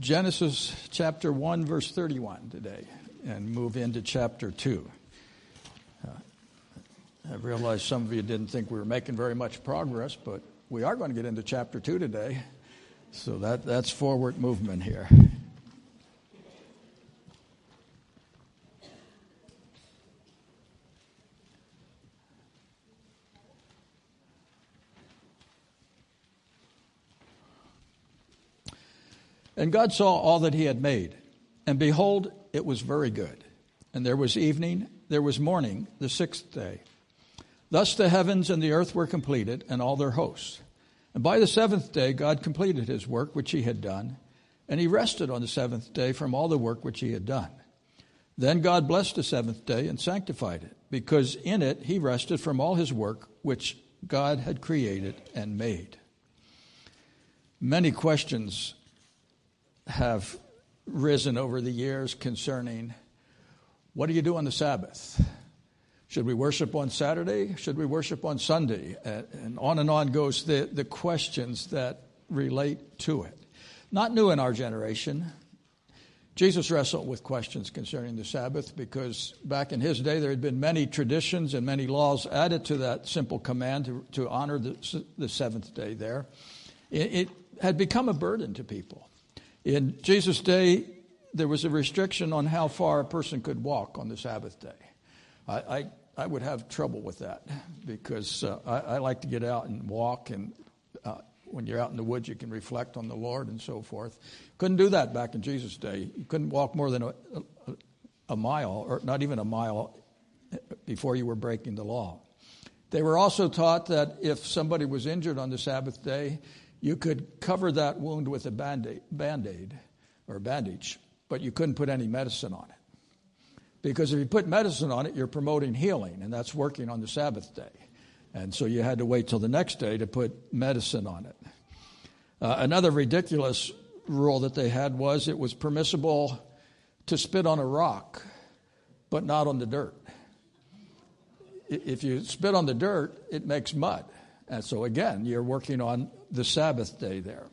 Genesis chapter 1, verse 31 today, and move into chapter 2. Uh, I realize some of you didn't think we were making very much progress, but we are going to get into chapter 2 today. So that, that's forward movement here. And God saw all that he had made, and behold, it was very good. And there was evening, there was morning, the sixth day. Thus the heavens and the earth were completed, and all their hosts. And by the seventh day, God completed his work which he had done, and he rested on the seventh day from all the work which he had done. Then God blessed the seventh day and sanctified it, because in it he rested from all his work which God had created and made. Many questions have risen over the years concerning what do you do on the Sabbath? Should we worship on Saturday? Should we worship on Sunday? And on and on goes the, the questions that relate to it. Not new in our generation. Jesus wrestled with questions concerning the Sabbath because back in his day there had been many traditions and many laws added to that simple command to, to honor the, the seventh day there. It, it had become a burden to people. In Jesus' day, there was a restriction on how far a person could walk on the Sabbath day. I, I, I would have trouble with that because uh, I, I, like to get out and walk, and uh, when you're out in the woods, you can reflect on the Lord and so forth. Couldn't do that back in Jesus' day. You couldn't walk more than a, a, a mile, or not even a mile, before you were breaking the law. They were also taught that if somebody was injured on the Sabbath day, you could cover that wound with a band aid or bandage, but you couldn't put any medicine on it. Because if you put medicine on it, you're promoting healing, and that's working on the Sabbath day. And so you had to wait till the next day to put medicine on it. Uh, another ridiculous rule that they had was it was permissible to spit on a rock, but not on the dirt. If you spit on the dirt, it makes mud. And so again, you're working on the Sabbath day there.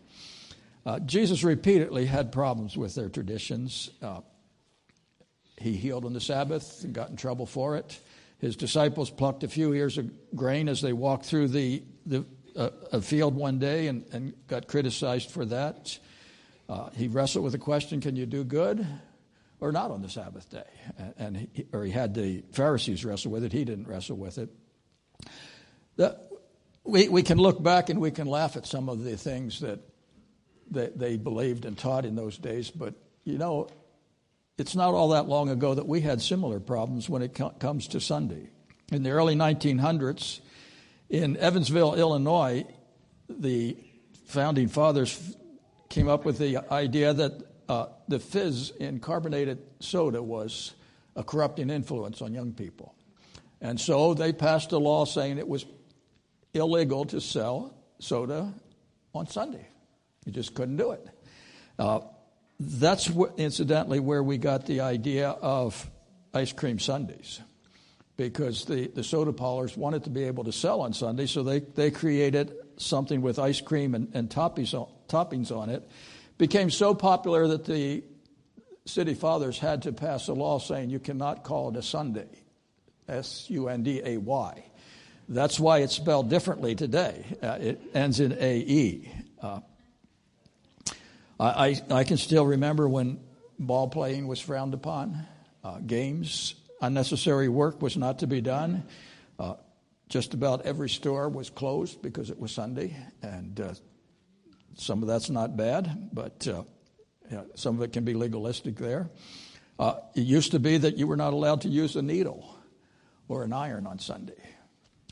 Uh, Jesus repeatedly had problems with their traditions. Uh, he healed on the Sabbath and got in trouble for it. His disciples plucked a few ears of grain as they walked through the, the uh, a field one day and, and got criticized for that. Uh, he wrestled with the question can you do good or not on the Sabbath day? And, and he, or he had the Pharisees wrestle with it, he didn't wrestle with it. The, we, we can look back and we can laugh at some of the things that, that they believed and taught in those days, but you know, it's not all that long ago that we had similar problems when it co- comes to Sunday. In the early 1900s, in Evansville, Illinois, the founding fathers came up with the idea that uh, the fizz in carbonated soda was a corrupting influence on young people. And so they passed a law saying it was illegal to sell soda on Sunday. You just couldn't do it. Uh, that's incidentally where we got the idea of ice cream Sundays because the, the soda parlors wanted to be able to sell on Sunday, so they, they created something with ice cream and, and toppings, on, toppings on it. Became so popular that the city fathers had to pass a law saying you cannot call it a Sunday, S U N D A Y. That's why it's spelled differently today. Uh, it ends in AE. Uh, I, I can still remember when ball playing was frowned upon, uh, games, unnecessary work was not to be done. Uh, just about every store was closed because it was Sunday, and uh, some of that's not bad, but uh, you know, some of it can be legalistic there. it used to be that you were not allowed to use a needle or an iron on Sunday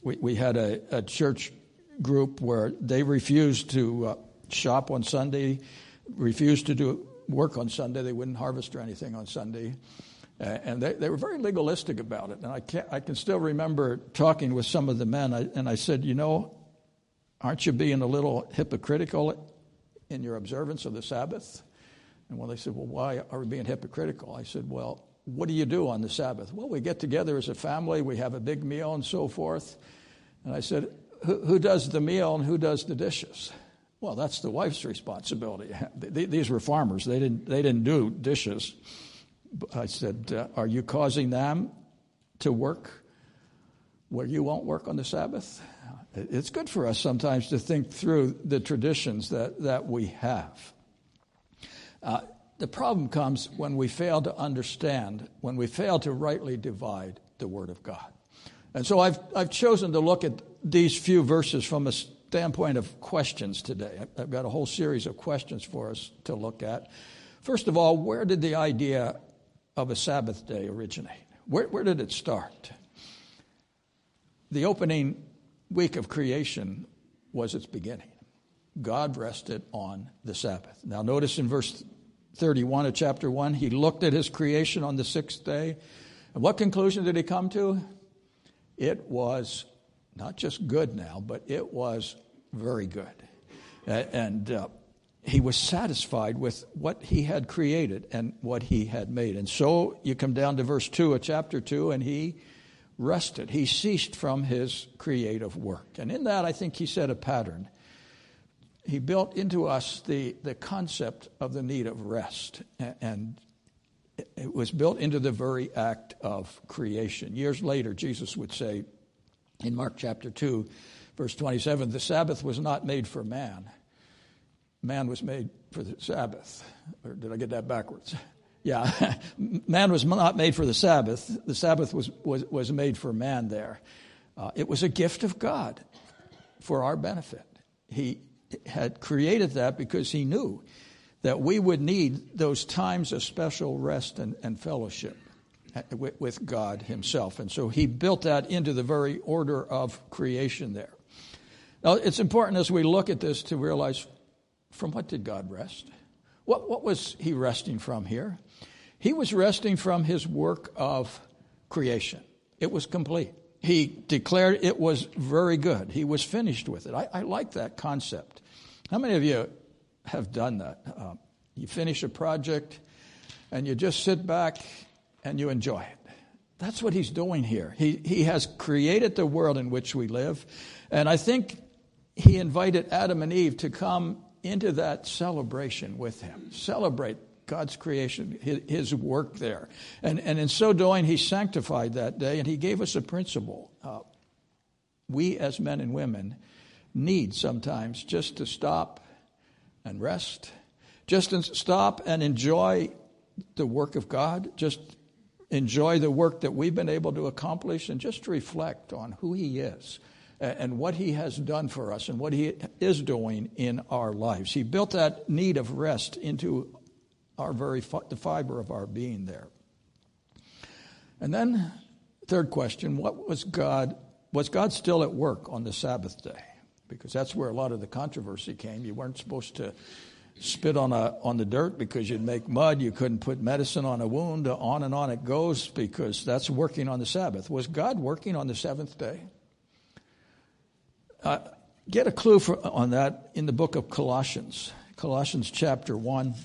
we, we had a, a church group where they refused to uh, shop on Sunday, refused to do work on Sunday. They wouldn't harvest or anything on Sunday. Uh, and they, they were very legalistic about it. And I, can I can still remember talking with some of the men, I, and I said, You know, aren't you being a little hypocritical in your observance of the Sabbath? And when they said, Well, why are we being hypocritical? I said, Well, what do you do on the Sabbath? Well, we get together as a family, we have a big meal and so forth. And I said, who, who does the meal and who does the dishes? Well, that's the wife's responsibility. These were farmers. They didn't, they didn't do dishes. I said, uh, Are you causing them to work where you won't work on the Sabbath? It's good for us sometimes to think through the traditions that, that we have. Uh, the problem comes when we fail to understand, when we fail to rightly divide the Word of God. And so I've, I've chosen to look at these few verses from a standpoint of questions today. I've got a whole series of questions for us to look at. First of all, where did the idea of a Sabbath day originate? Where, where did it start? The opening week of creation was its beginning. God rested on the Sabbath. Now, notice in verse 31 of chapter 1, he looked at his creation on the sixth day. And what conclusion did he come to? It was not just good now, but it was very good. And uh, he was satisfied with what he had created and what he had made. And so you come down to verse 2 of chapter 2, and he rested. He ceased from his creative work. And in that, I think he set a pattern he built into us the, the concept of the need of rest. And it was built into the very act of creation. Years later, Jesus would say in Mark chapter 2, verse 27, the Sabbath was not made for man. Man was made for the Sabbath. Or did I get that backwards? Yeah, man was not made for the Sabbath. The Sabbath was, was, was made for man there. Uh, it was a gift of God for our benefit. He, had created that because he knew that we would need those times of special rest and, and fellowship with, with God himself. And so he built that into the very order of creation there. Now, it's important as we look at this to realize from what did God rest? What, what was he resting from here? He was resting from his work of creation. It was complete. He declared it was very good. He was finished with it. I, I like that concept. How many of you have done that? Uh, you finish a project and you just sit back and you enjoy it. That's what he's doing here. He, he has created the world in which we live. And I think he invited Adam and Eve to come into that celebration with him. Celebrate God's creation, his, his work there. And, and in so doing, he sanctified that day and he gave us a principle. Uh, we, as men and women, need sometimes just to stop and rest, just stop and enjoy the work of God, just enjoy the work that we've been able to accomplish, and just reflect on who He is and what He has done for us and what He is doing in our lives. He built that need of rest into our very the fiber of our being there. And then, third question: What was God? Was God still at work on the Sabbath day? Because that's where a lot of the controversy came. You weren't supposed to spit on a on the dirt because you'd make mud. You couldn't put medicine on a wound. On and on it goes because that's working on the Sabbath. Was God working on the seventh day? Uh, get a clue for, on that in the book of Colossians, Colossians chapter one,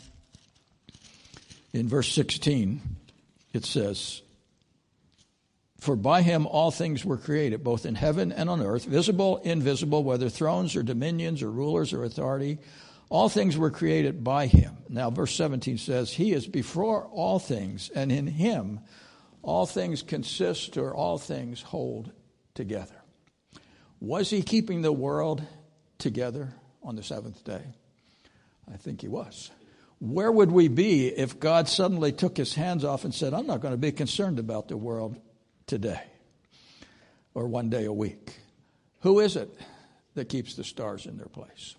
in verse sixteen. It says, for by him all things were created, both in heaven and on earth, visible, invisible, whether thrones or dominions or rulers or authority. All things were created by him. Now, verse 17 says, He is before all things, and in him all things consist or all things hold together. Was he keeping the world together on the seventh day? I think he was. Where would we be if God suddenly took his hands off and said, I'm not going to be concerned about the world today or one day a week? Who is it that keeps the stars in their place?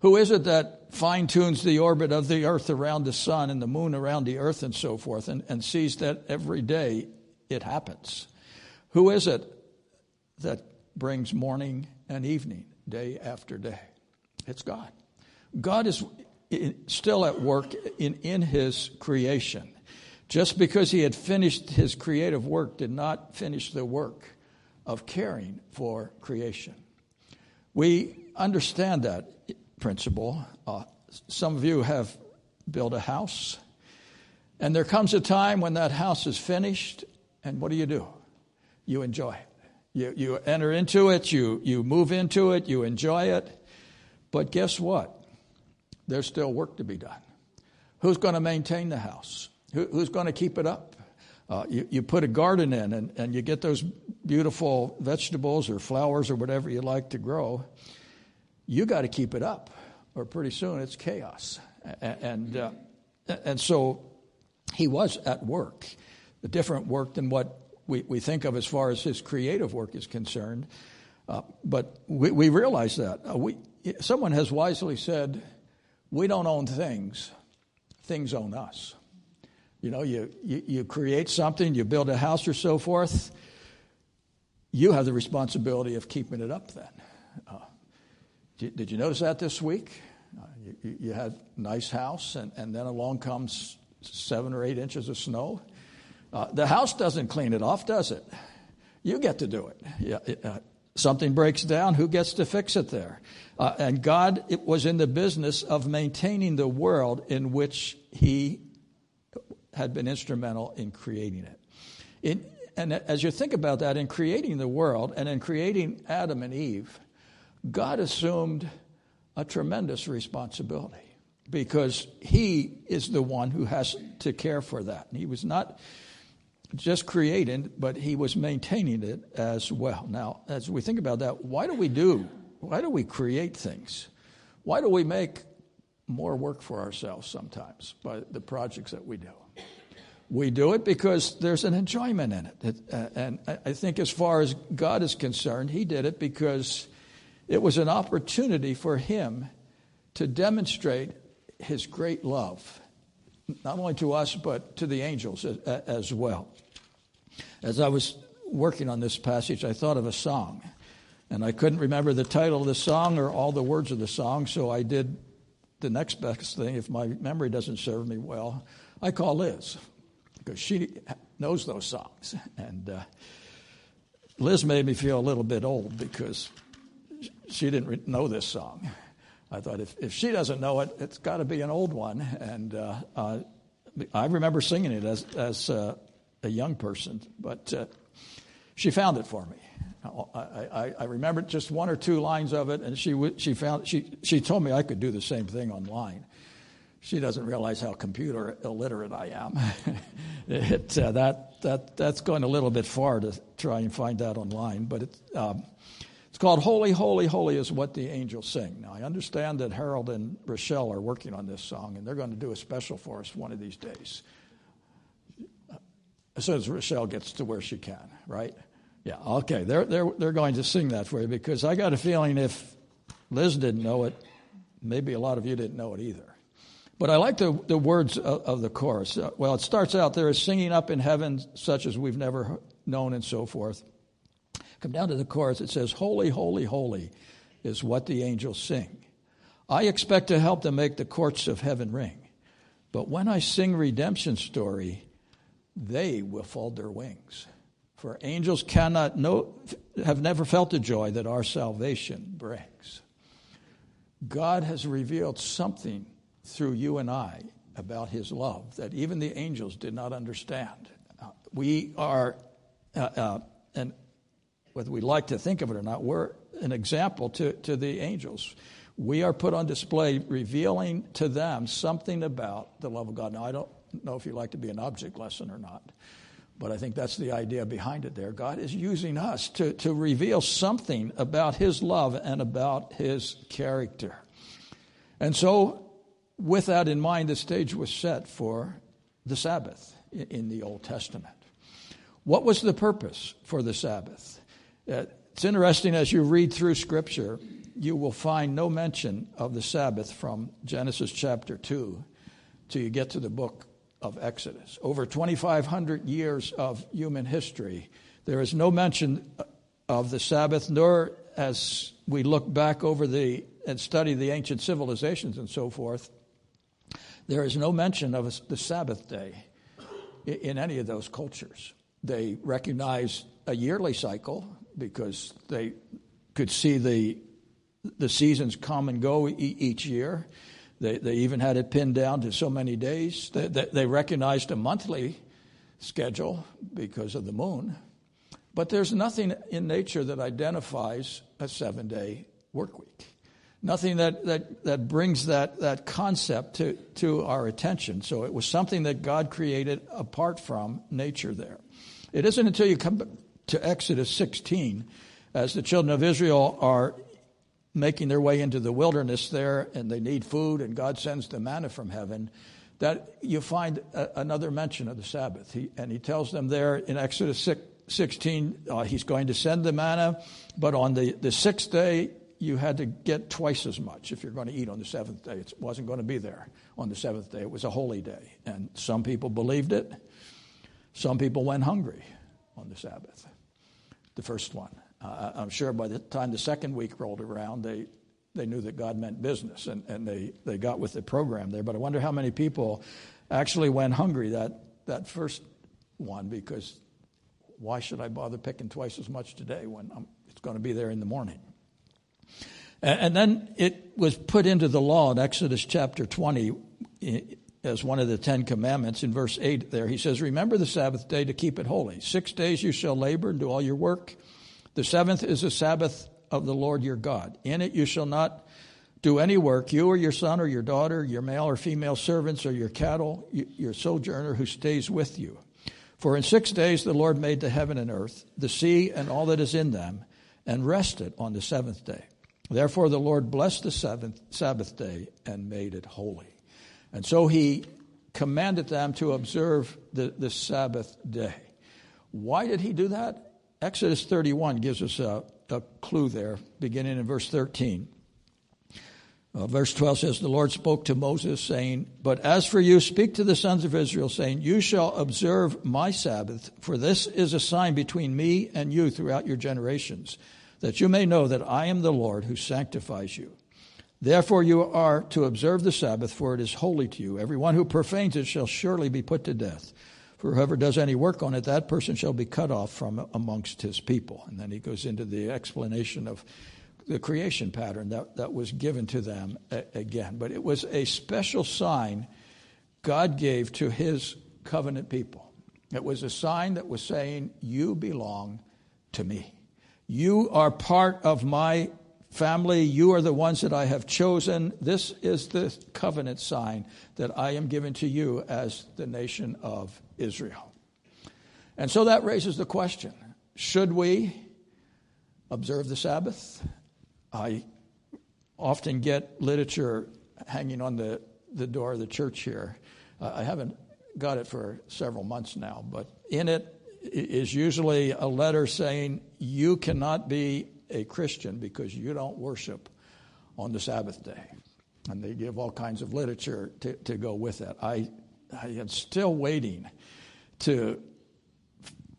Who is it that fine tunes the orbit of the earth around the sun and the moon around the earth and so forth and, and sees that every day it happens? Who is it that brings morning and evening, day after day? It's God. God is still at work in, in his creation. Just because he had finished his creative work did not finish the work of caring for creation. We understand that principle. Uh, some of you have built a house, and there comes a time when that house is finished, and what do you do? You enjoy it. You, you enter into it, you, you move into it, you enjoy it. But guess what? there's still work to be done. Who's going to maintain the house? Who, who's going to keep it up? Uh, you, you put a garden in and, and you get those beautiful vegetables or flowers or whatever you like to grow. You got to keep it up, or pretty soon it's chaos. And, uh, and so he was at work, a different work than what we, we think of as far as his creative work is concerned. Uh, but we, we realize that. Uh, we, someone has wisely said, we don't own things, things own us. You know, you, you, you create something, you build a house or so forth, you have the responsibility of keeping it up then. Uh, did, did, you notice that this week? Uh, you, you, had a nice house, and, and then along comes seven or eight inches of snow. Uh, the house doesn't clean it off, does it? You get to do it. Yeah, uh, something breaks down, who gets to fix it there? Uh, and God it was in the business of maintaining the world in which He had been instrumental in creating it. In, and as you think about that, in creating the world and in creating Adam and Eve, God assumed a tremendous responsibility because He is the one who has to care for that. He was not just creating, but He was maintaining it as well. Now, as we think about that, why do we do? Why do we create things? Why do we make more work for ourselves sometimes by the projects that we do? We do it because there's an enjoyment in it. Uh, and I think, as far as God is concerned, He did it because it was an opportunity for Him to demonstrate His great love, not only to us, but to the angels as well. As I was working on this passage, I thought of a song. And I couldn't remember the title of the song or all the words of the song, so I did the next best thing. If my memory doesn't serve me well, I call Liz because she knows those songs. And uh, Liz made me feel a little bit old because she didn't re- know this song. I thought if, if she doesn't know it, it's got to be an old one. And uh, uh, I remember singing it as, as uh, a young person, but uh, she found it for me. I, I, I remembered just one or two lines of it, and she, she, found, she, she told me I could do the same thing online she doesn't realize how computer illiterate I am. it, uh, that, that, that's going a little bit far to try and find that online, but it, um, it's called Holy, Holy, Holy is what the angels sing. Now, I understand that Harold and Rochelle are working on this song, and they're going to do a special for us one of these days. As soon as Rochelle gets to where she can, right? Yeah, okay. They're, they're, they're going to sing that for you because I got a feeling if Liz didn't know it, maybe a lot of you didn't know it either. But I like the, the words of, of the chorus. Uh, well, it starts out there is singing up in heaven, such as we've never known, and so forth. Come down to the chorus, it says, Holy, holy, holy is what the angels sing. I expect to help them make the courts of heaven ring. But when I sing redemption story, they will fold their wings. For angels cannot know, have never felt the joy that our salvation brings. God has revealed something through you and I about his love that even the angels did not understand. Uh, we are, uh, uh, and whether we like to think of it or not, we're an example to, to the angels. We are put on display revealing to them something about the love of God. Now, I don't know if you like to be an object lesson or not, but I think that's the idea behind it there. God is using us to, to reveal something about His love and about His character. And so with that in mind, the stage was set for the Sabbath in the Old Testament. What was the purpose for the Sabbath? Uh, it's interesting as you read through Scripture, you will find no mention of the Sabbath from Genesis chapter 2 till you get to the book of Exodus. Over 2,500 years of human history, there is no mention of the Sabbath, nor as we look back over the and study the ancient civilizations and so forth, there is no mention of the Sabbath day in any of those cultures. They recognize a yearly cycle because they could see the, the seasons come and go each year. They, they even had it pinned down to so many days. They, they, they recognized a monthly schedule because of the moon. But there's nothing in nature that identifies a seven day work week. Nothing that, that, that brings that, that concept to, to our attention. So it was something that God created apart from nature there. It isn't until you come to Exodus 16, as the children of Israel are making their way into the wilderness there and they need food and God sends the manna from heaven, that you find a, another mention of the Sabbath. He, and he tells them there in Exodus 6, 16, uh, he's going to send the manna, but on the, the sixth day, you had to get twice as much if you're going to eat on the seventh day. It wasn't going to be there on the seventh day. It was a holy day. And some people believed it. Some people went hungry on the Sabbath, the first one. Uh, I'm sure by the time the second week rolled around, they, they knew that God meant business and, and they, they got with the program there. But I wonder how many people actually went hungry that, that first one because why should I bother picking twice as much today when I'm, it's going to be there in the morning? And, then it was put into the law in Exodus chapter 20 as one of the Ten Commandments in verse 8 there. He says, Remember the Sabbath day to keep it holy. Six days you shall labor and do all your work. The seventh is a Sabbath of the Lord your God. In it you shall not do any work, you or your son or your daughter, your male or female servants, or your cattle, your sojourner who stays with you. For in six days the Lord made the heaven and earth, the sea and all that is in them, and rested on the seventh day. Therefore the Lord blessed the seventh Sabbath day and made it holy. And so he commanded them to observe the, the Sabbath day. Why did he do that? Exodus 31 gives us a, a clue there, beginning in verse 13. Uh, verse 12 says, The Lord spoke to Moses, saying, But as for you, speak to the sons of Israel, saying, You shall observe my Sabbath, for this is a sign between me and you throughout your generations, that you may know that I am the Lord who sanctifies you. Therefore you are to observe the Sabbath, for it is holy to you. Everyone who profanes it shall surely be put to death. For whoever does any work on it, that person shall be cut off from amongst his people. And then he goes into the explanation of the creation pattern that, that was given to them again. But it was a special sign God gave to his covenant people. It was a sign that was saying, You belong to me. You are part of my family. You are the ones that I have chosen. This is the covenant sign that I am giving to you as the nation of Israel. And so that raises the question should we observe the Sabbath? I often get literature hanging on the, the door of the church here. Uh, I haven't got it for several months now, but in it is usually a letter saying you cannot be a Christian because you don't worship on the Sabbath day. And they give all kinds of literature to, to go with that. I, I am still waiting to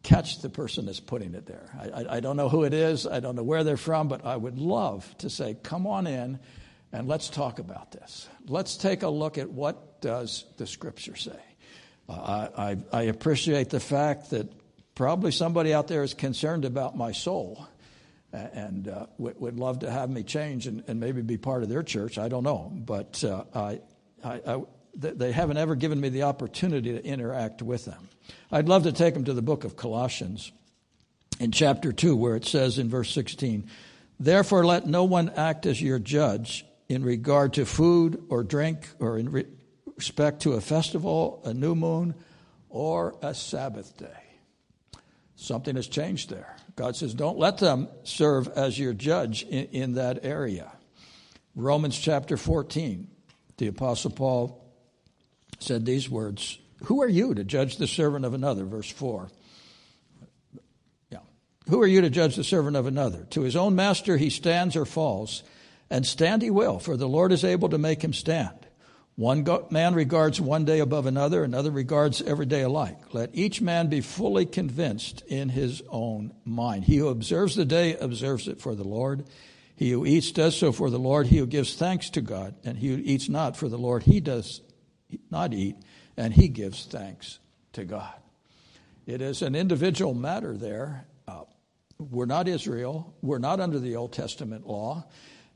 catch the person that's putting it there. I, I, I, don't know who it is, I don't know where they're from, but I would love to say, come on in and let's talk about this. Let's take a look at what does the scripture say. Uh, I, I, appreciate the fact that probably somebody out there is concerned about my soul and uh, would, love to have me change and, and, maybe be part of their church. I don't know, but uh, I, I, they haven't ever given me the opportunity to interact with them. I'd love to take them to the book of Colossians in chapter 2, where it says in verse 16, Therefore let no one act as your judge in regard to food or drink or in re- respect to a festival, a new moon, or a Sabbath day. Something has changed there. God says, don't let them serve as your judge in, in that area. Romans chapter 14, the Apostle Paul said these words Who are you to judge the servant of another? Verse 4. Yeah. Who are you to judge the servant of another? To his own master he stands or falls, and stand he will, for the Lord is able to make him stand. One man regards one day above another, another regards every day alike. Let each man be fully convinced in his own mind. He who observes the day observes it for the Lord. He who eats does so for the Lord. He who gives thanks to God, and he who eats not for the Lord, he does not eat, and he gives thanks to God. It is an individual matter there. Uh, we're not Israel. We're not under the Old Testament law.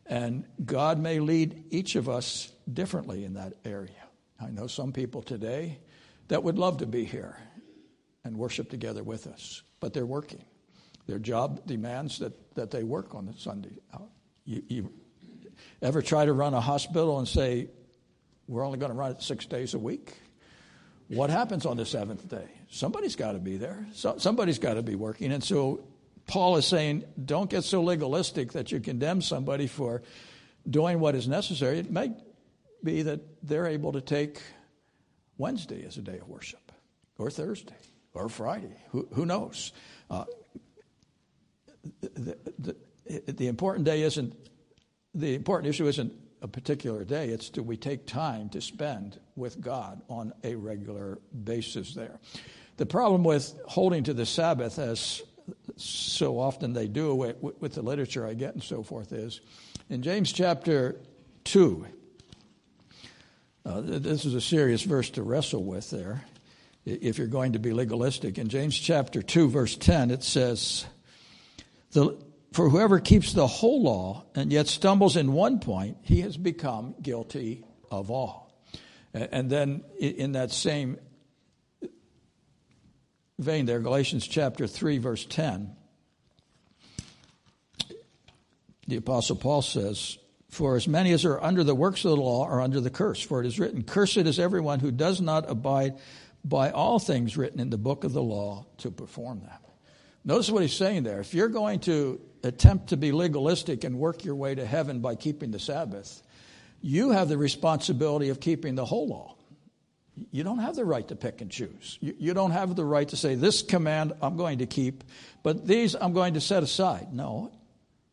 And God may lead each of us differently in that area. I know some people today that would love to be here and worship together with us, but they're working. Their job demands that, that they work on the Sunday. Uh, you, you, ever try to run a hospital and say, we're only going to run it six days a week? What happens on the seventh day? Somebody's got to be there. So, somebody's got to be working. And so Paul is saying, don't get so legalistic that you condemn somebody for doing what is necessary. It may be that they're able to take Wednesday as a day of worship, or Thursday, or Friday. Who, who knows? Uh, the, the, the important day isn't the important issue isn't a particular day. It's do we take time to spend with God on a regular basis there. The problem with holding to the Sabbath, as so often they do with, with the literature I get and so forth, is in James chapter 2. Uh, this is a serious verse to wrestle with there if you're going to be legalistic. In James chapter 2, verse 10, it says, For whoever keeps the whole law and yet stumbles in one point, he has become guilty of all. And then in that same vein there, Galatians chapter 3, verse 10, the Apostle Paul says, For as many as are under the works of the law are under the curse. For it is written, Cursed is everyone who does not abide by all things written in the book of the law to perform them. Notice what he's saying there. If you're going to attempt to be legalistic and work your way to heaven by keeping the Sabbath, you have the responsibility of keeping the whole law. You don't have the right to pick and choose. You, don't have the right to say, This command I'm going to keep, but these I'm going to set aside. No,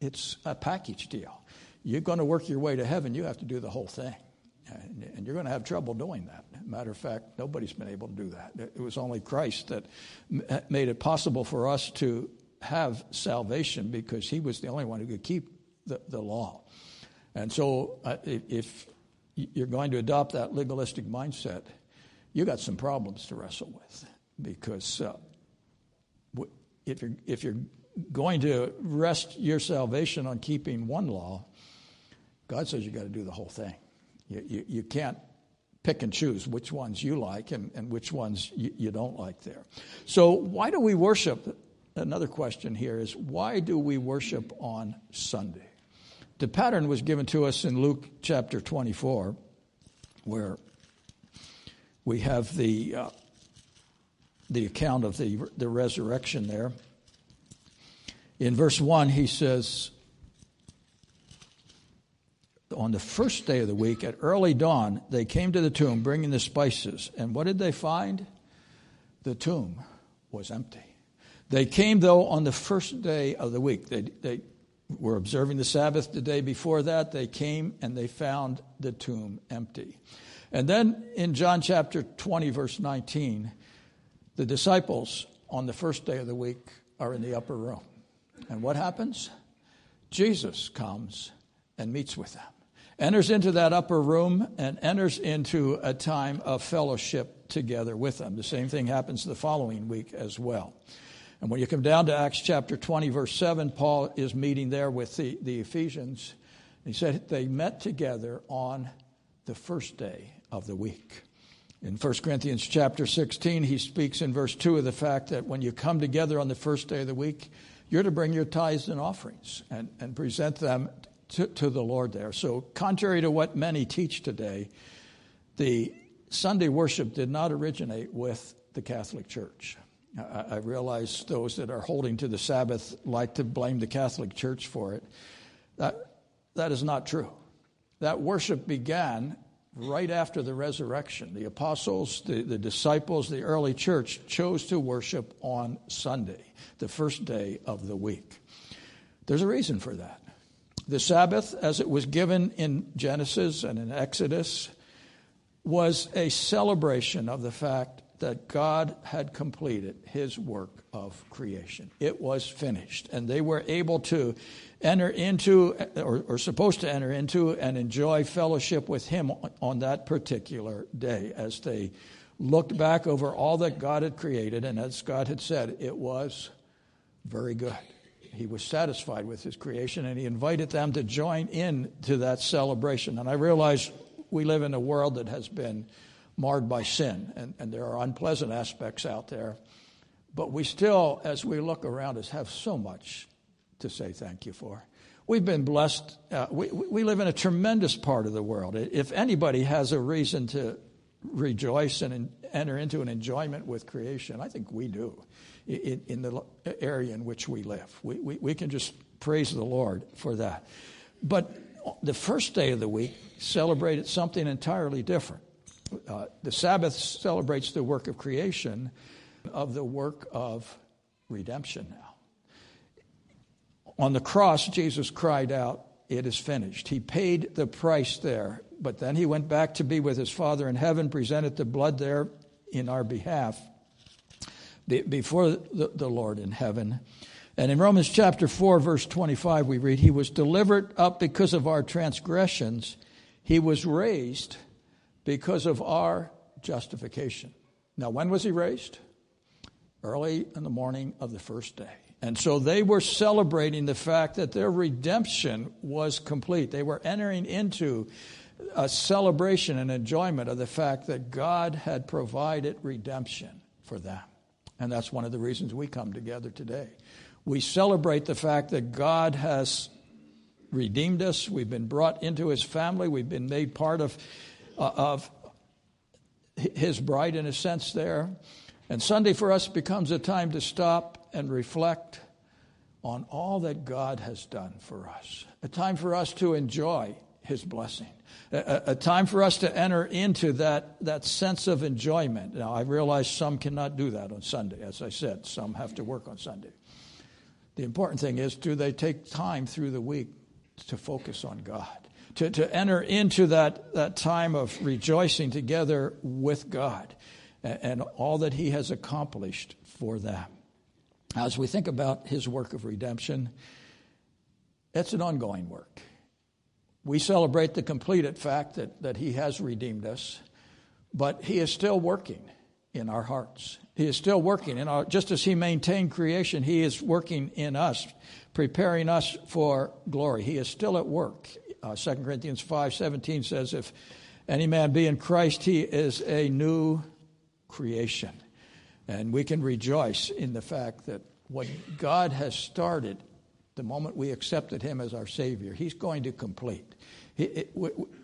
it's a package deal. You're going to work your way to heaven, you have to do the whole thing. And you're going to have trouble doing that. Matter of fact, nobody's been able to do that. It was only Christ that made it possible for us to have salvation because he was the only one who could keep the, the law. And so, uh, if you're going to adopt that legalistic mindset, you got some problems to wrestle with because uh, if you're if you're going to rest your salvation on keeping one law, God says you got to do the whole thing. You, you, you, can't pick and choose which ones you like and, and which ones you, you don't like there. So, why do we worship? Another question here is why do we worship on Sunday? The pattern was given to us in Luke chapter 24, where we have the, uh, the account of the, the resurrection there. In verse 1, he says, On the first day of the week, at early dawn, they came to the tomb bringing the spices. And what did they find? The tomb was empty. They came, though, on the first day of the week. They, they were observing the Sabbath the day before that. They came and they found the tomb empty. And then in John chapter 20, verse 19, the disciples on the first day of the week are in the upper room. And what happens? Jesus comes and meets with them, enters into that upper room, and enters into a time of fellowship together with them. The same thing happens the following week as well. And when you come down to Acts chapter 20, verse 7, Paul is meeting there with the, the Ephesians. He said they met together on the first day of the week. In 1 Corinthians chapter 16, he speaks in verse 2 of the fact that when you come together on the first day of the week, you're to bring your tithes and offerings and, and present them to, to the Lord there. So, contrary to what many teach today, the Sunday worship did not originate with the Catholic Church. I, I realize those that are holding to the Sabbath like to blame the Catholic Church for it. That, that is not true. That worship began right after the resurrection. The apostles, the, the disciples, the early church chose to worship on Sunday, the first day of the week. There's a reason for that. The Sabbath, as it was given in Genesis and in Exodus, was a celebration of the fact that God had completed his work of creation. It was finished. And they were able to enter into, or, or supposed to enter into, and enjoy fellowship with him on that particular day as they looked back over all that God had created. And as God had said, it was very good. He was satisfied with his creation and he invited them to join in to that celebration. And I realize we live in a world that has been marred by sin, and, and there are unpleasant aspects out there. But we still, as we look around us, have so much to say thank you for. we've been blessed. Uh, we, we live in a tremendous part of the world. If anybody has a reason to rejoice and enter into an enjoyment with creation, I think we do in, in the area in which we live. We, we, we can just praise the Lord for that. But the first day of the week celebrated something entirely different. Uh, the Sabbath celebrates the work of creation, of the work of redemption now. On the cross, Jesus cried out, It is finished. He paid the price there, but then he went back to be with his Father in heaven, presented the blood there in our behalf before the, Lord in heaven. And in Romans chapter 4, verse 25, we read, He was delivered up because of our transgressions, He was raised because of our justification. Now, when was He raised? Early in the morning of the first day. And so they were celebrating the fact that their redemption was complete. They were entering into a celebration and enjoyment of the fact that God had provided redemption for them. And that's one of the reasons we come together today. We celebrate the fact that God has redeemed us. We've been brought into his family. We've been made part of, uh, of his bride, in a sense, there. And Sunday for us becomes a time to stop and reflect on all that God has done for us, a time for us to enjoy his blessing a, a, time for us to enter into that, that sense of enjoyment. Now, I realize some cannot do that on Sunday. As I said, some have to work on Sunday. The important thing is do they take time through the week to focus on God? To, to enter into that, that time of rejoicing together with God and, and all that He has accomplished for them. As we think about His work of redemption, it's an ongoing work. We celebrate the completed fact that, that He has redeemed us, but He is still working in our hearts. He is still working in our, just as He maintained creation, He is working in us, preparing us for glory. He is still at work. Uh, 2 Corinthians 5 17 says, If any man be in Christ, he is a new creation. And we can rejoice in the fact that what God has started the moment we accepted him as our Savior, he's going to complete.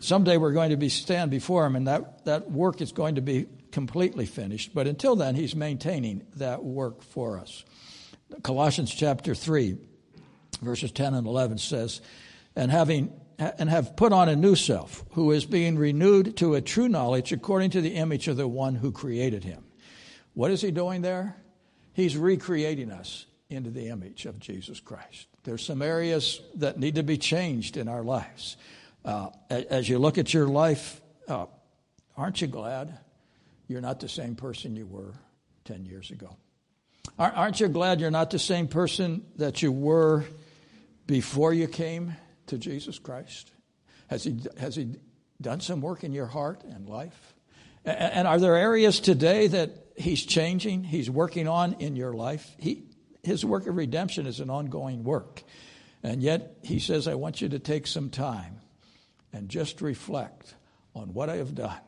Someday we're going to be stand before him, and that, that work is going to be completely finished. But until then, he's maintaining that work for us. Colossians chapter 3, verses 10 and 11 says, And having and have put on a new self, who is being renewed to a true knowledge according to the image of the one who created him. What is he doing there? He's recreating us into the image of Jesus Christ. There's some areas that need to be changed in our lives. Uh, as you look at your life, uh, aren't you glad you're not the same person you were 10 years ago? Aren't you glad you're not the same person that you were before you came to Jesus Christ? Has he, has he done some work in your heart and life? And are there areas today that he's changing, he's working on in your life? He, his work of redemption is an ongoing work. And yet, he says, I want you to take some time and just reflect on what I have done,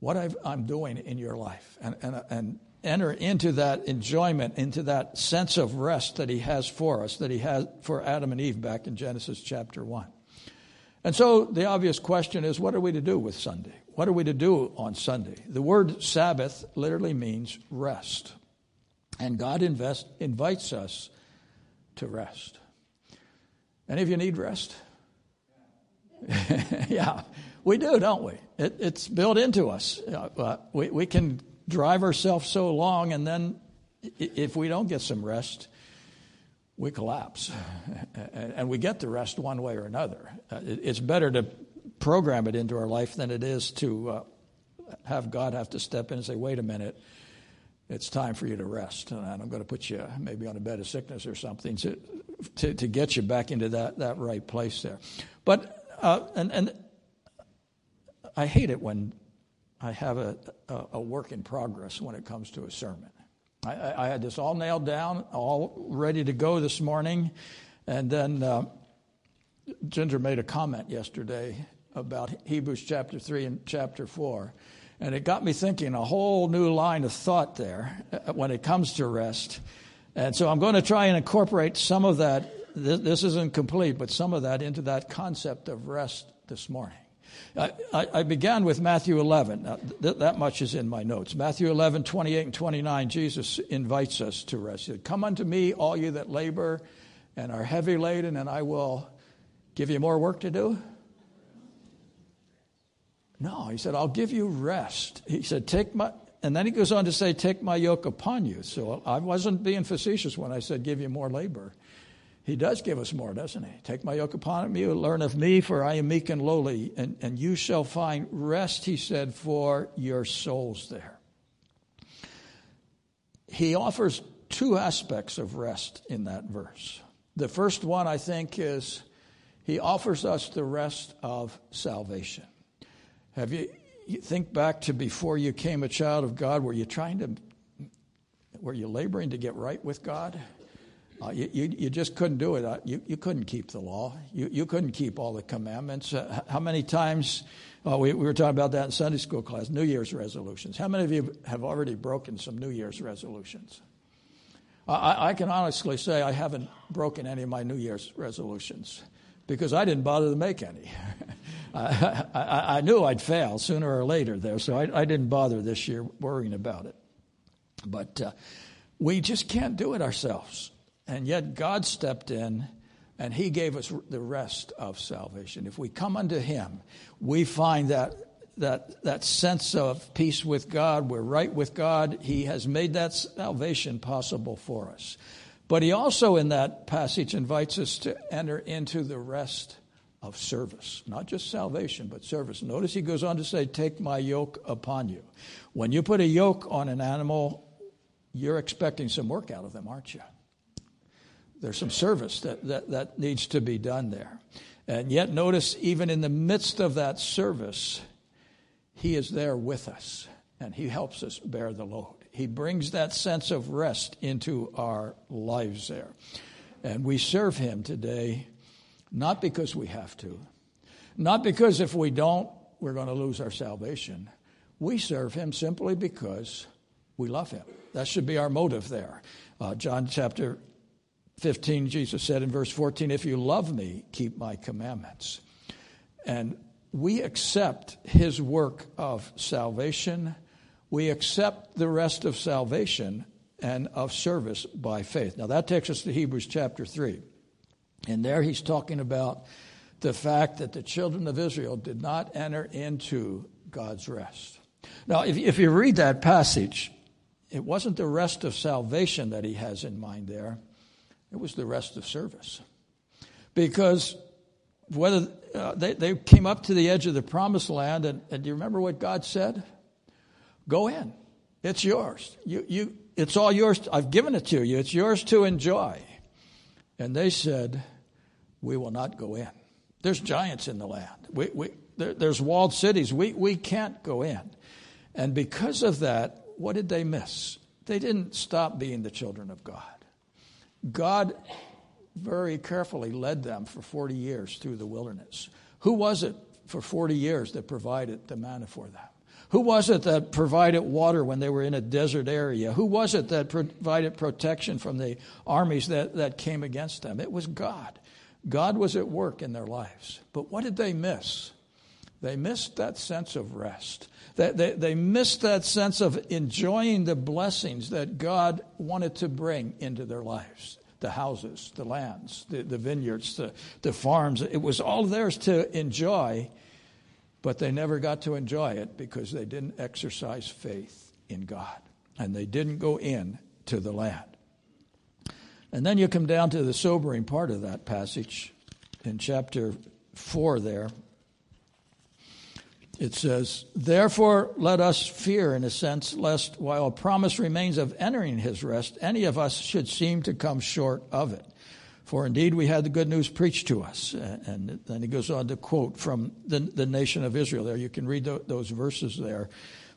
what i am doing in your life, and, and, and enter into that enjoyment, into that sense of rest that he has for us, that he had for Adam and Eve back in Genesis chapter 1. And so the obvious question is what are we to do with Sunday? What are we to do on Sunday? The word Sabbath literally means rest. And God invest, invites us to rest. Any of you need rest? yeah, we do, don't we? It, it's built into us. Uh, we, we can drive ourselves so long, and then if we don't get some rest, we collapse. and we get the rest one way or another. Uh, it's better to program it into our life than it is to uh, have God have to step in and say, wait a minute, it's time for you to rest. And I'm going to put you maybe on a bed of sickness or something to, to, to get you back into that, that right place there. But, uh, and, and I hate it when I have a, a, a, work in progress when it comes to a sermon. I, I, had this all nailed down, all ready to go this morning. And then uh, Ginger made a comment yesterday about Hebrews chapter 3 and chapter 4. And it got me thinking a whole new line of thought there uh, when it comes to rest. And so I'm going to try and incorporate some of that this, isn't complete, but some of that into that concept of rest this morning. I, I, began with Matthew 11. Th- that much is in my notes. Matthew 11, 28 and 29, Jesus invites us to rest. He said, Come unto me, all you that labor and are heavy laden, and I will give you more work to do. No, he said, I'll give you rest. He said, Take my, and then he goes on to say, Take my yoke upon you. So I wasn't being facetious when I said, Give you more labor. He does give us more, doesn't he? Take my yoke upon you, learn of me, for I am meek and lowly, and, and you shall find rest, he said, for your souls there. He offers two aspects of rest in that verse. The first one, I think, is he offers us the rest of salvation. Have you, you think back to before you came a child of God, were you trying to, were you laboring to get right with God? Uh, you, you, you, just couldn't do it. Uh, you, you couldn't keep the law. You, you couldn't keep all the commandments. Uh, how many times, uh, we, we were talking about that in Sunday school class, New Year's resolutions. How many of you have already broken some New Year's resolutions? I, I can honestly say I haven't broken any of my New Year's resolutions because I didn't bother to make any. I, I, I, knew I'd fail sooner or later there, so I, I didn't bother this year worrying about it. But uh, we just can't do it ourselves. And yet God stepped in and He gave us the rest of salvation. If we come unto Him, we find that. That, that sense of peace with God, we're right with God. He has made that salvation possible for us. But he also, in that passage, invites us to enter into the rest of service, not just salvation, but service. Notice he goes on to say, Take my yoke upon you. When you put a yoke on an animal, you're expecting some work out of them, aren't you? There's some service that, that, that needs to be done there. And yet, notice, even in the midst of that service, He is there with us and He helps us bear the load. He brings that sense of rest into our lives there. And we serve Him today not because we have to, not because if we don't, we're going to lose our salvation. We serve Him simply because we love Him. That should be our motive there. Uh, John chapter 15, Jesus said in verse 14, If you love me, keep my commandments. And we accept his work of salvation. We accept the rest of salvation and of service by faith. Now that takes us to Hebrews chapter 3. And there he's talking about the fact that the children of Israel did not enter into God's rest. Now, if, if you read that passage, it wasn't the rest of salvation that he has in mind there. It was the rest of service. Because whether uh, they, they came up to the edge of the promised land, and, and do you remember what God said? Go in. It's yours. You, you, it's all yours. I've given it to you. It's yours to enjoy. And they said, We will not go in. There's giants in the land. We, we, there, there's walled cities. We, we can't go in. And because of that, what did they miss? They didn't stop being the children of God. God very carefully led them for 40 years through the wilderness. Who was it for 40 years that provided the manna for them? Who was it that provided water when they were in a desert area? Who was it that provided protection from the armies that, that came against them? It was God. God was at work in their lives. But what did they miss? They missed that sense of rest. They, they, they missed that sense of enjoying the blessings that God wanted to bring into their lives the houses, the lands, the, the vineyards, the, the farms. It was all theirs to enjoy, but they never got to enjoy it because they didn't exercise faith in God and they didn't go in to the land. And then you come down to the sobering part of that passage in chapter 4 there it says, Therefore, let us fear, in a sense, lest while a promise remains of entering his rest, any of us should seem to come short of it. For indeed, we had the good news preached to us. And then he goes on to quote from the, the nation of Israel there. You can read those verses there.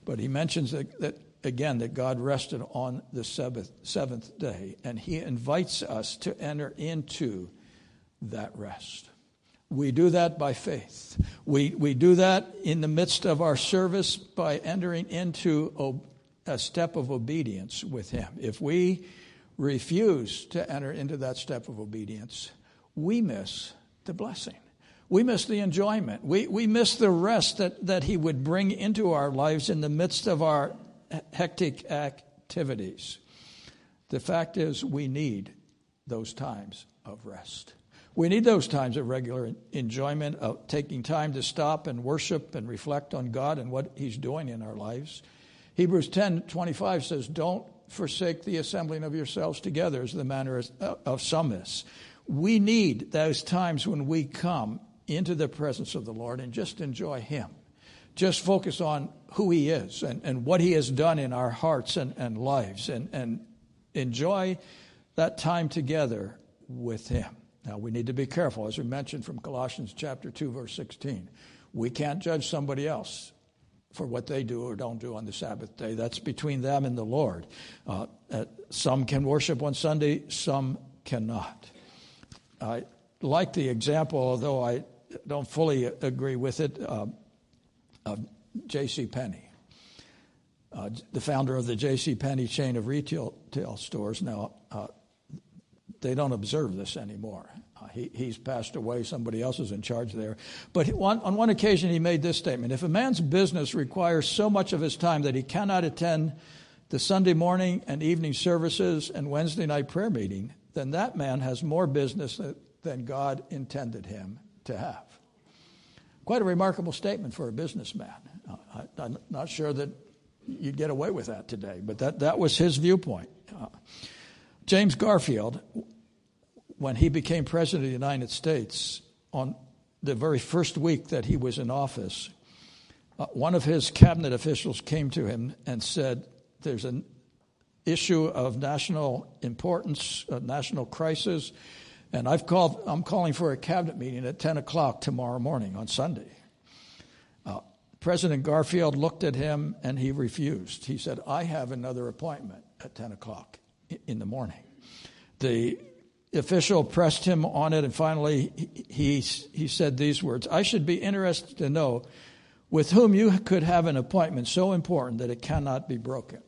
But he mentions that, that, again, that God rested on the seventh, seventh day. And he invites us to enter into that rest. We do that by faith. We, we do that in the midst of our service by entering into a step of obedience with Him. If we refuse to enter into that step of obedience, we miss the blessing. We miss the enjoyment. We, we miss the rest that, that He would bring into our lives in the midst of our hectic activities. The fact is, we need those times of rest. We need those times of regular enjoyment, of taking time to stop and worship and reflect on God and what He's doing in our lives. Hebrews 10 25 says, Don't forsake the assembling of yourselves together as the manner of some is. We need those times when we come into the presence of the Lord and just enjoy Him. Just focus on who He is and, and what He has done in our hearts and, and lives and, and enjoy that time together with Him. Now, we need to be careful, as we mentioned from Colossians chapter 2, verse 16. We can't judge somebody else for what they do or don't do on the Sabbath day. That's between them and the Lord. Uh, uh, some can worship on Sunday, some cannot. I like the example, although I don't fully agree with it, uh, of J.C. Penney. Uh, the founder of the J.C. Penney chain of retail stores. Now, uh, they don't observe this anymore. Uh, he, he's passed away. Somebody else is in charge there. But one, on one occasion, he made this statement If a man's business requires so much of his time that he cannot attend the Sunday morning and evening services and Wednesday night prayer meeting, then that man has more business than God intended him to have. Quite a remarkable statement for a businessman. I, am not sure that you'd get away with that today, but that, that was his viewpoint. Uh, James Garfield when he became president of the United States, on the very first week that he was in office, uh, one of his cabinet officials came to him and said, There's an issue of national importance, a national crisis, and I've called, I'm calling for a cabinet meeting at 10 o'clock tomorrow morning on Sunday. Uh, President Garfield looked at him and he refused. He said, I have another appointment at 10 o'clock in the morning. The official pressed him on it, and finally he, he said these words I should be interested to know with whom you could have an appointment so important that it cannot be broken.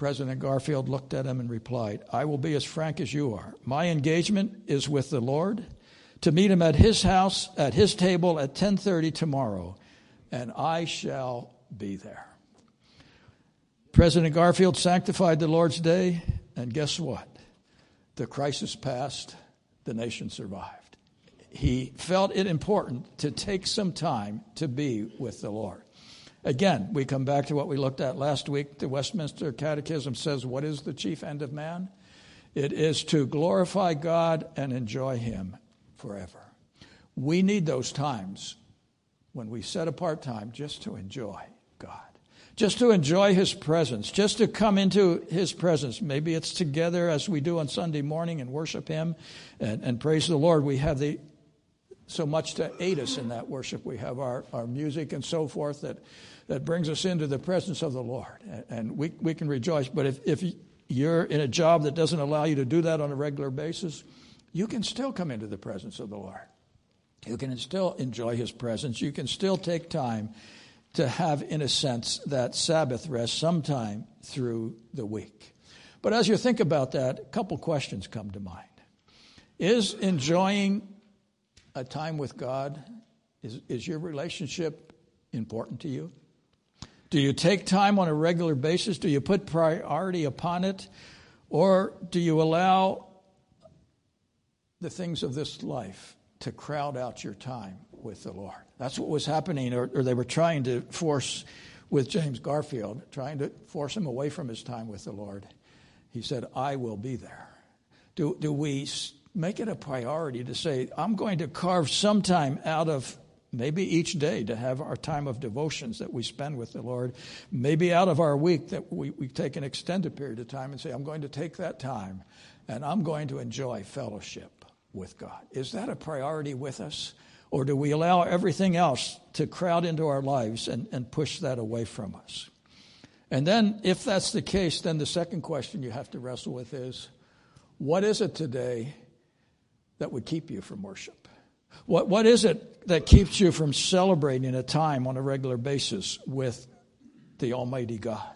President Garfield looked at him and replied, I will be as frank as you are. My engagement is with the Lord to meet him at his house, at his table at 10:30 tomorrow, and I shall be there. President Garfield sanctified the Lord's day, and guess what? The crisis passed, the nation survived. He felt it important to take some time to be with the Lord. Again, we come back to what we looked at last week. The Westminster Catechism says, What is the chief end of man? It is to glorify God and enjoy Him forever. We need those times when we set apart time just to enjoy God just to enjoy His presence, just to come into His presence. Maybe it's together as we do on Sunday morning and worship Him and, and praise the Lord. We have the so much to aid us in that worship. We have our, our music and so forth that, that brings us into the presence of the Lord. And, we, we can rejoice. But if, if you're in a job that doesn't allow you to do that on a regular basis, you can still come into the presence of the Lord. You can still enjoy His presence. You can still take time to have, in a sense, that Sabbath rest sometime through the week. But as you think about that, a couple questions come to mind. Is enjoying a time with God, is, is your relationship important to you? Do you take time on a regular basis? Do you put priority upon it? Or do you allow the things of this life to crowd out your time with the Lord. That's what was happening, or, or, they were trying to force with James Garfield, trying to force him away from his time with the Lord. He said, I will be there. Do, do we make it a priority to say, I'm going to carve some time out of maybe each day to have our time of devotions that we spend with the Lord, maybe out of our week that we, we take an extended period of time and say, I'm going to take that time and I'm going to enjoy fellowship with God. Is that a priority with us? Or do we allow everything else to crowd into our lives and, and push that away from us? And then, if that's the case, then the second question you have to wrestle with is what is it today that would keep you from worship? What, what is it that keeps you from celebrating a time on a regular basis with the Almighty God,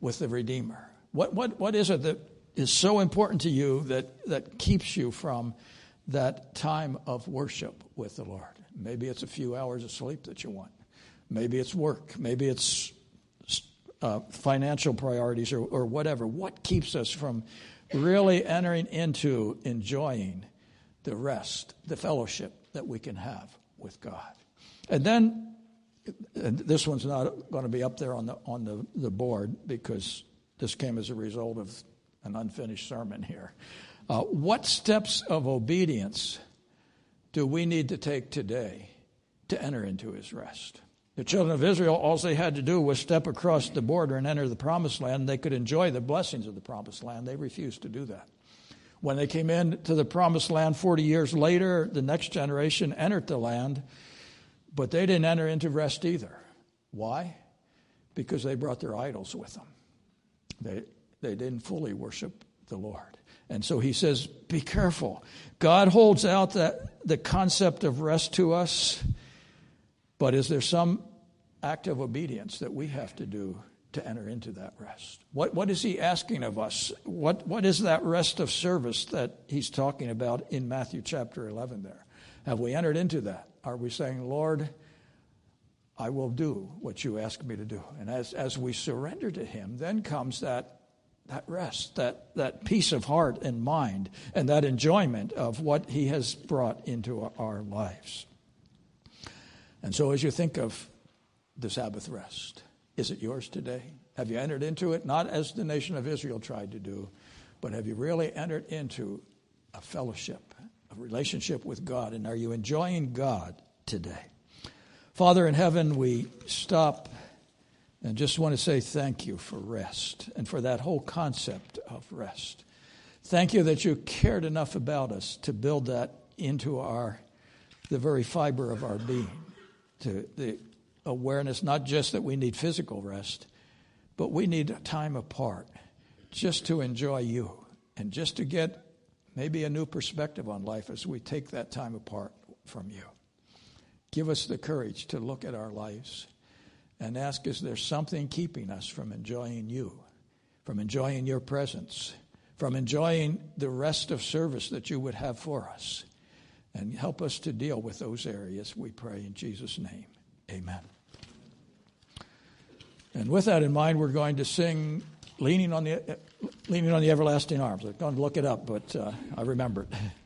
with the Redeemer? What, what, what is it that is so important to you that, that keeps you from that time of worship with the Lord. Maybe it's a few hours of sleep that you want. Maybe it's work. Maybe it's uh, financial priorities or, or whatever. What keeps us from really entering into enjoying the rest, the fellowship that we can have with God? And then, and this one's not going to be up there on the on the, the board because this came as a result of an unfinished sermon here. Uh, what steps of obedience do we need to take today to enter into his rest? The children of Israel, all they had to do was step across the border and enter the promised land. They could enjoy the blessings of the promised land. They refused to do that. When they came into the promised land 40 years later, the next generation entered the land, but they didn't enter into rest either. Why? Because they brought their idols with them. They, they didn't fully worship the Lord. And so he says, be careful. God holds out that, the concept of rest to us, but is there some act of obedience that we have to do to enter into that rest? What, what is he asking of us? What, what is that rest of service that he's talking about in Matthew chapter 11 there? Have we entered into that? Are we saying, Lord, I will do what you ask me to do? And as, as we surrender to him, then comes that that rest, that, that peace of heart and mind, and that enjoyment of what He has brought into our lives. And so, as you think of the Sabbath rest, is it yours today? Have you entered into it? Not as the nation of Israel tried to do, but have you really entered into a fellowship, a relationship with God? And are you enjoying God today? Father in heaven, we stop and just want to say thank you for rest and for that whole concept of rest. Thank you that you cared enough about us to build that into our the very fiber of our being. To the awareness not just that we need physical rest, but we need time apart just to enjoy you and just to get maybe a new perspective on life as we take that time apart from you. Give us the courage to look at our lives and ask is there something keeping us from enjoying you, from enjoying your presence, from enjoying the rest of service that you would have for us? And help us to deal with those areas, we pray in Jesus' name. Amen. And with that in mind, we're going to sing Leaning on the, leaning on the Everlasting Arms. I'm going to look it up, but uh, I remember it.